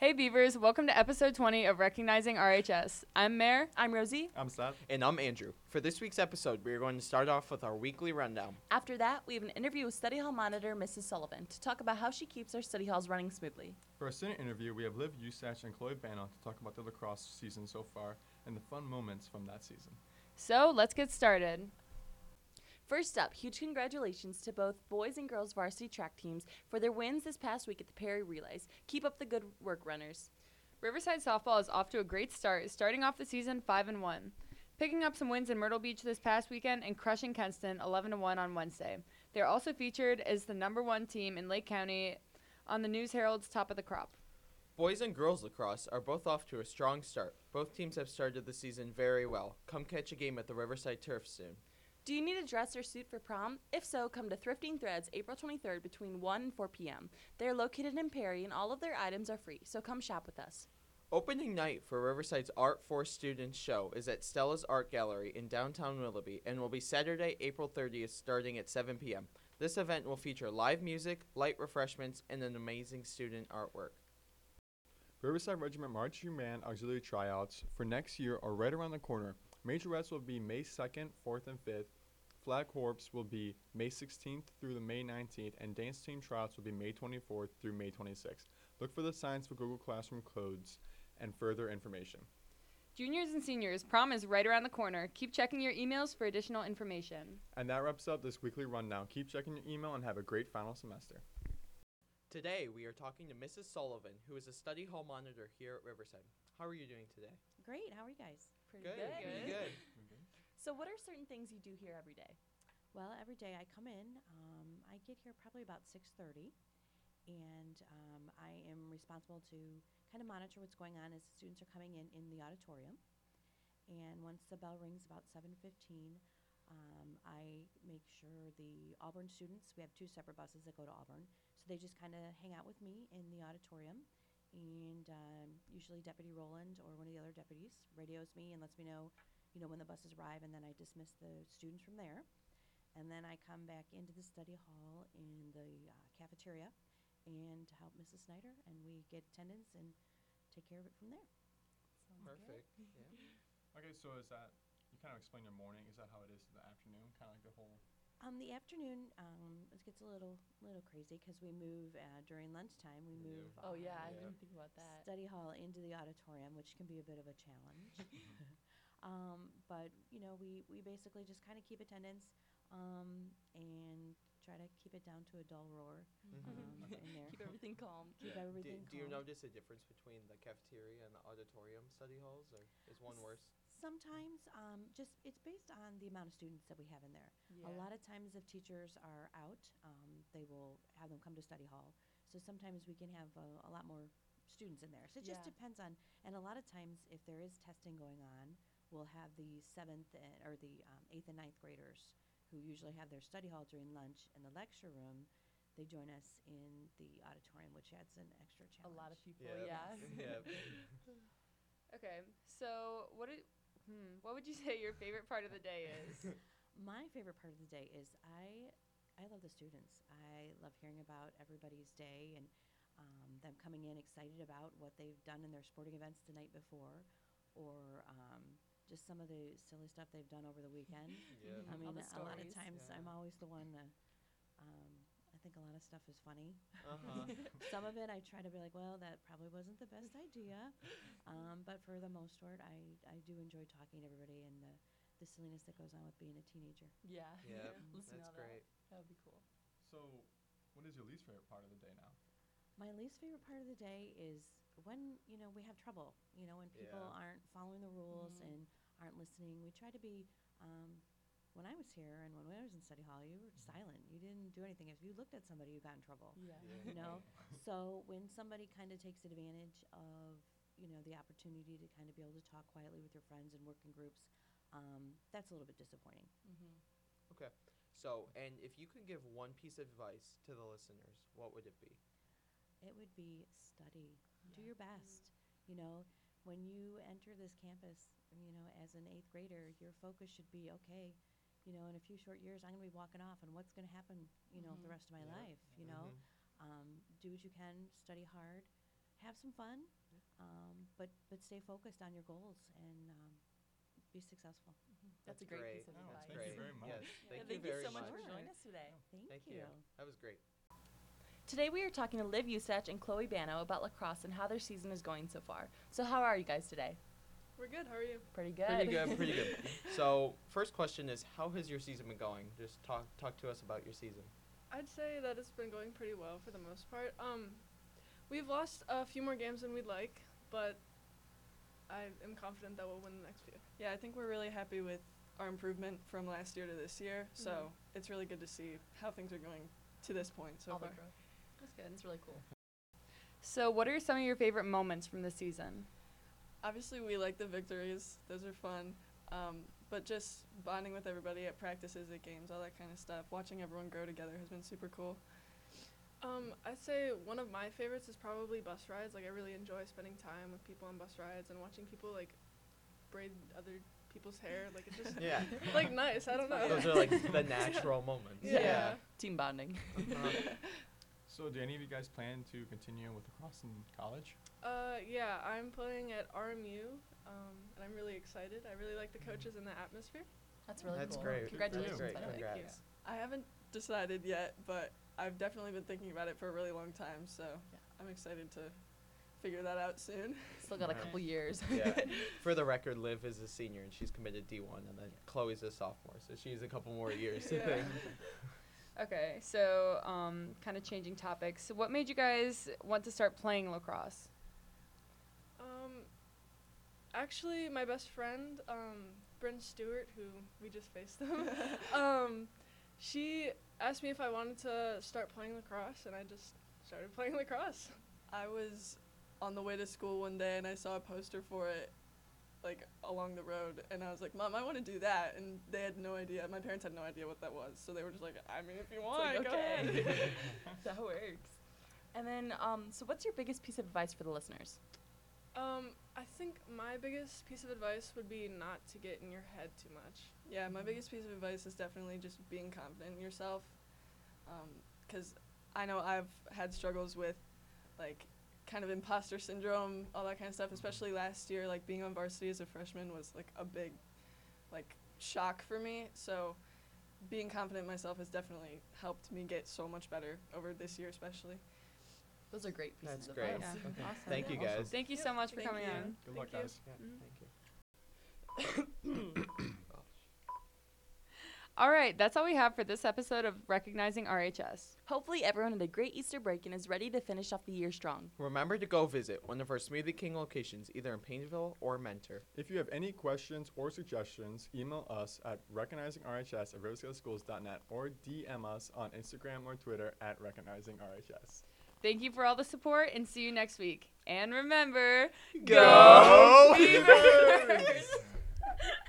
Hey Beavers, welcome to episode 20 of Recognizing RHS. I'm Mare. I'm Rosie. I'm Seth. And I'm Andrew. For this week's episode, we are going to start off with our weekly rundown. After that, we have an interview with study hall monitor Mrs. Sullivan to talk about how she keeps our study halls running smoothly. For our student interview, we have Liv Usach and Chloe Bannock to talk about the lacrosse season so far and the fun moments from that season. So let's get started. First up, huge congratulations to both boys and girls varsity track teams for their wins this past week at the Perry Relays. Keep up the good work, runners. Riverside softball is off to a great start, starting off the season 5 and 1. Picking up some wins in Myrtle Beach this past weekend and crushing Kenston 11 to 1 on Wednesday. They're also featured as the number 1 team in Lake County on the News Herald's Top of the Crop. Boys and girls lacrosse are both off to a strong start. Both teams have started the season very well. Come catch a game at the Riverside Turf soon. Do you need a dress or suit for prom? If so, come to Thrifting Threads April 23rd between 1 and 4 p.m. They are located in Perry and all of their items are free, so come shop with us. Opening night for Riverside's Art for Students show is at Stella's Art Gallery in downtown Willoughby and will be Saturday, April 30th, starting at 7 p.m. This event will feature live music, light refreshments, and an amazing student artwork. Riverside Regiment Marching Band Auxiliary Tryouts for next year are right around the corner. Majorettes will be May 2nd, 4th, and 5th. Flag Corps will be May 16th through the May 19th, and dance team tryouts will be May 24th through May 26th. Look for the signs for Google Classroom codes and further information. Juniors and seniors, prom is right around the corner. Keep checking your emails for additional information. And that wraps up this weekly rundown. Keep checking your email and have a great final semester. Today, we are talking to Mrs. Sullivan, who is a study hall monitor here at Riverside. How are you doing today? Great. How are you guys? Pretty good. good. good. So, what are certain things you do here every day? Well, every day I come in. Um, I get here probably about 6:30, and um, I am responsible to kind of monitor what's going on as students are coming in in the auditorium. And once the bell rings about 7:15, um, I make sure the Auburn students. We have two separate buses that go to Auburn, so they just kind of hang out with me in the auditorium. And um, usually Deputy Roland or one of the other deputies radios me and lets me know you know, when the buses arrive, and then I dismiss the students from there. And then I come back into the study hall in the uh, cafeteria and to help Mrs. Snyder, and we get attendance and take care of it from there. Perfect. Yeah. Okay, so is that, you kind of explain your morning, is that how it is in the afternoon? Kind of like the whole. Um, the afternoon, um, it gets a little little crazy because we move uh, during lunchtime. We You do. move. Oh, yeah, I Yeah. didn't think about that. Study hall into the auditorium, which can be a bit of a challenge. um, but you know, we we basically just kind of keep attendance um, and try to keep it down to a dull roar Mhm. um, in there. Keep everything calm. Keep Yeah. everything do, do you calm. notice a difference between the cafeteria and the auditorium study halls, or is one S- worse? Sometimes, um, just it's based on the amount of students that we have in there. A lot of times, if teachers are out, um, they will have them come to study hall. So sometimes we can have a, a lot more students in there. So it just depends on. And a lot of times, if there is testing going on, we'll have the seventh and, or the um, eighth and ninth graders who usually have their study hall during lunch in the lecture room. They join us in the auditorium, which adds an extra challenge. a challenge. lot of people, Yep. yeah. Yep. Okay, so what did, hmm, what would you say your favorite part of the day is? My favorite part of the day is I I love the students. I love hearing about everybody's day and um, them coming in excited about what they've done in their sporting events the night before, or um, just some of the silly stuff they've done over the weekend. Yeah. I All mean, the a lot of stories. times I'm always the one. To, um, I think a lot of stuff is funny. Uh-huh. some of it I try to be like, well, that probably wasn't the best idea, um, but for the most part, I I do enjoy talking to everybody and the the silliness that goes on with being a teenager. Yeah. Yeah, Listen to that's all that. great. That would be cool. So, what is your least favorite part of the day now? My least favorite part of the day is when you know we have trouble. You know when people Yeah. aren't following the rules Mhm. and aren't listening. We try to be. Um, when I was here and when I was in study hall, you were silent. You didn't do anything. If you looked at somebody, you got in trouble. Yeah. Yeah. You know. so when somebody kind of takes advantage of you know the opportunity to kind of be able to talk quietly with your friends and work in groups, um, that's a little bit disappointing. Mm-hmm. Okay. So, and if you could give one piece of advice to the listeners, what would it be? It would be study. Do your best. You know, when you enter this campus, you know, as an eighth grader, your focus should be okay. You know, in a few short years, I'm going to be walking off, and what's going to happen? You know, the Mhm. rest of my Yeah. life. You know, Mhm. um, do what you can, study hard, have some fun, um, but but stay focused on your goals and um, be successful. That's, a great, great. piece of Oh, advice. thank you very much. Yes, Yeah, thank, thank you very so much, for joining us today. Thank, Thank you. That was great. Today we are talking to Liv Usach and Chloe Bano about lacrosse and how their season is going so far. So how are you guys today? We're good. How are you? Pretty good. Pretty good, pretty good. So, first question is, how has your season been going? Just talk talk to us about your season. I'd say that it's been going pretty well for the most part. Um, we've lost a few more games than we'd like, but I am confident that we'll win the next few. Yeah, I think we're really happy with our improvement from last year to this year. So Mhm. it's really good to see how things are going to this point so All the far. Growth. That's good. It's really cool. So, what are some of your favorite moments from the season? Obviously, we like the victories; those are fun. Um, but just bonding with everybody at practices, at games, all that kind of stuff. Watching everyone grow together has been super cool. Um, I'd say one of my favorites is probably bus rides. Like I really enjoy spending time with people on bus rides and watching people like braid other people's hair. Like it's just Yeah. like nice. I don't know. Those are like the natural moments. Yeah. Team bonding. So, do any of you guys plan to continue with lacrosse in college? Uh, yeah, I'm playing at RMU, um, and I'm really excited. I really like the coaches and the atmosphere. That's really That's cool. great. Congratulations. That's great. by the. Thank you. Congrats. I haven't decided yet, but I've definitely been thinking about it for a really long time. So Yeah. I'm excited to figure that out soon. Still got a couple years. Yeah. For the record, Liv is a senior and she's committed D1, and then Chloe's a sophomore, so she has a couple more years to Yeah. think. Okay, so um, kind of changing topics. So, what made you guys want to start playing lacrosse? Um, actually, my best friend, um, Bryn Stewart, who we just faced them, um, she asked me if I wanted to start playing lacrosse, and I just started playing lacrosse. I was on the way to school one day and I saw a poster for it like along the road and I was like, Mom, I want to do that and they had no idea. My parents had no idea what that was. So they were just like, I mean if you want, like, go okay. ahead. that works. And then, um, so what's your biggest piece of advice for the listeners? Um, I think my biggest piece of advice would be not to get in your head too much. yeah, my biggest piece of advice is definitely just being confident in yourself. Because I know I've had struggles with like kind of imposter syndrome, all that kind of stuff, especially last year. Like being on varsity as a freshman was like a big like shock for me. So being confident in myself has definitely helped me get so much better over this year, especially. Those are great pieces That's of great. advice. Yeah. Okay. Awesome. Thank you Awesome. guys. Thank you so much for thank coming you. on. Good luck, Thank you. guys. Yeah, Mhm. thank you. All right, that's all we have for this episode of Recognizing RHS. Hopefully, everyone had a great Easter break and is ready to finish off the year strong. Remember to go visit one of our Smoothie King locations, either in Painesville or Mentor. If you have any questions or suggestions, email us at recognizingrhs at riversideschools.net or DM us on Instagram or Twitter at recognizingrhs. Thank you for all the support and see you next week. And remember, Go Beavers!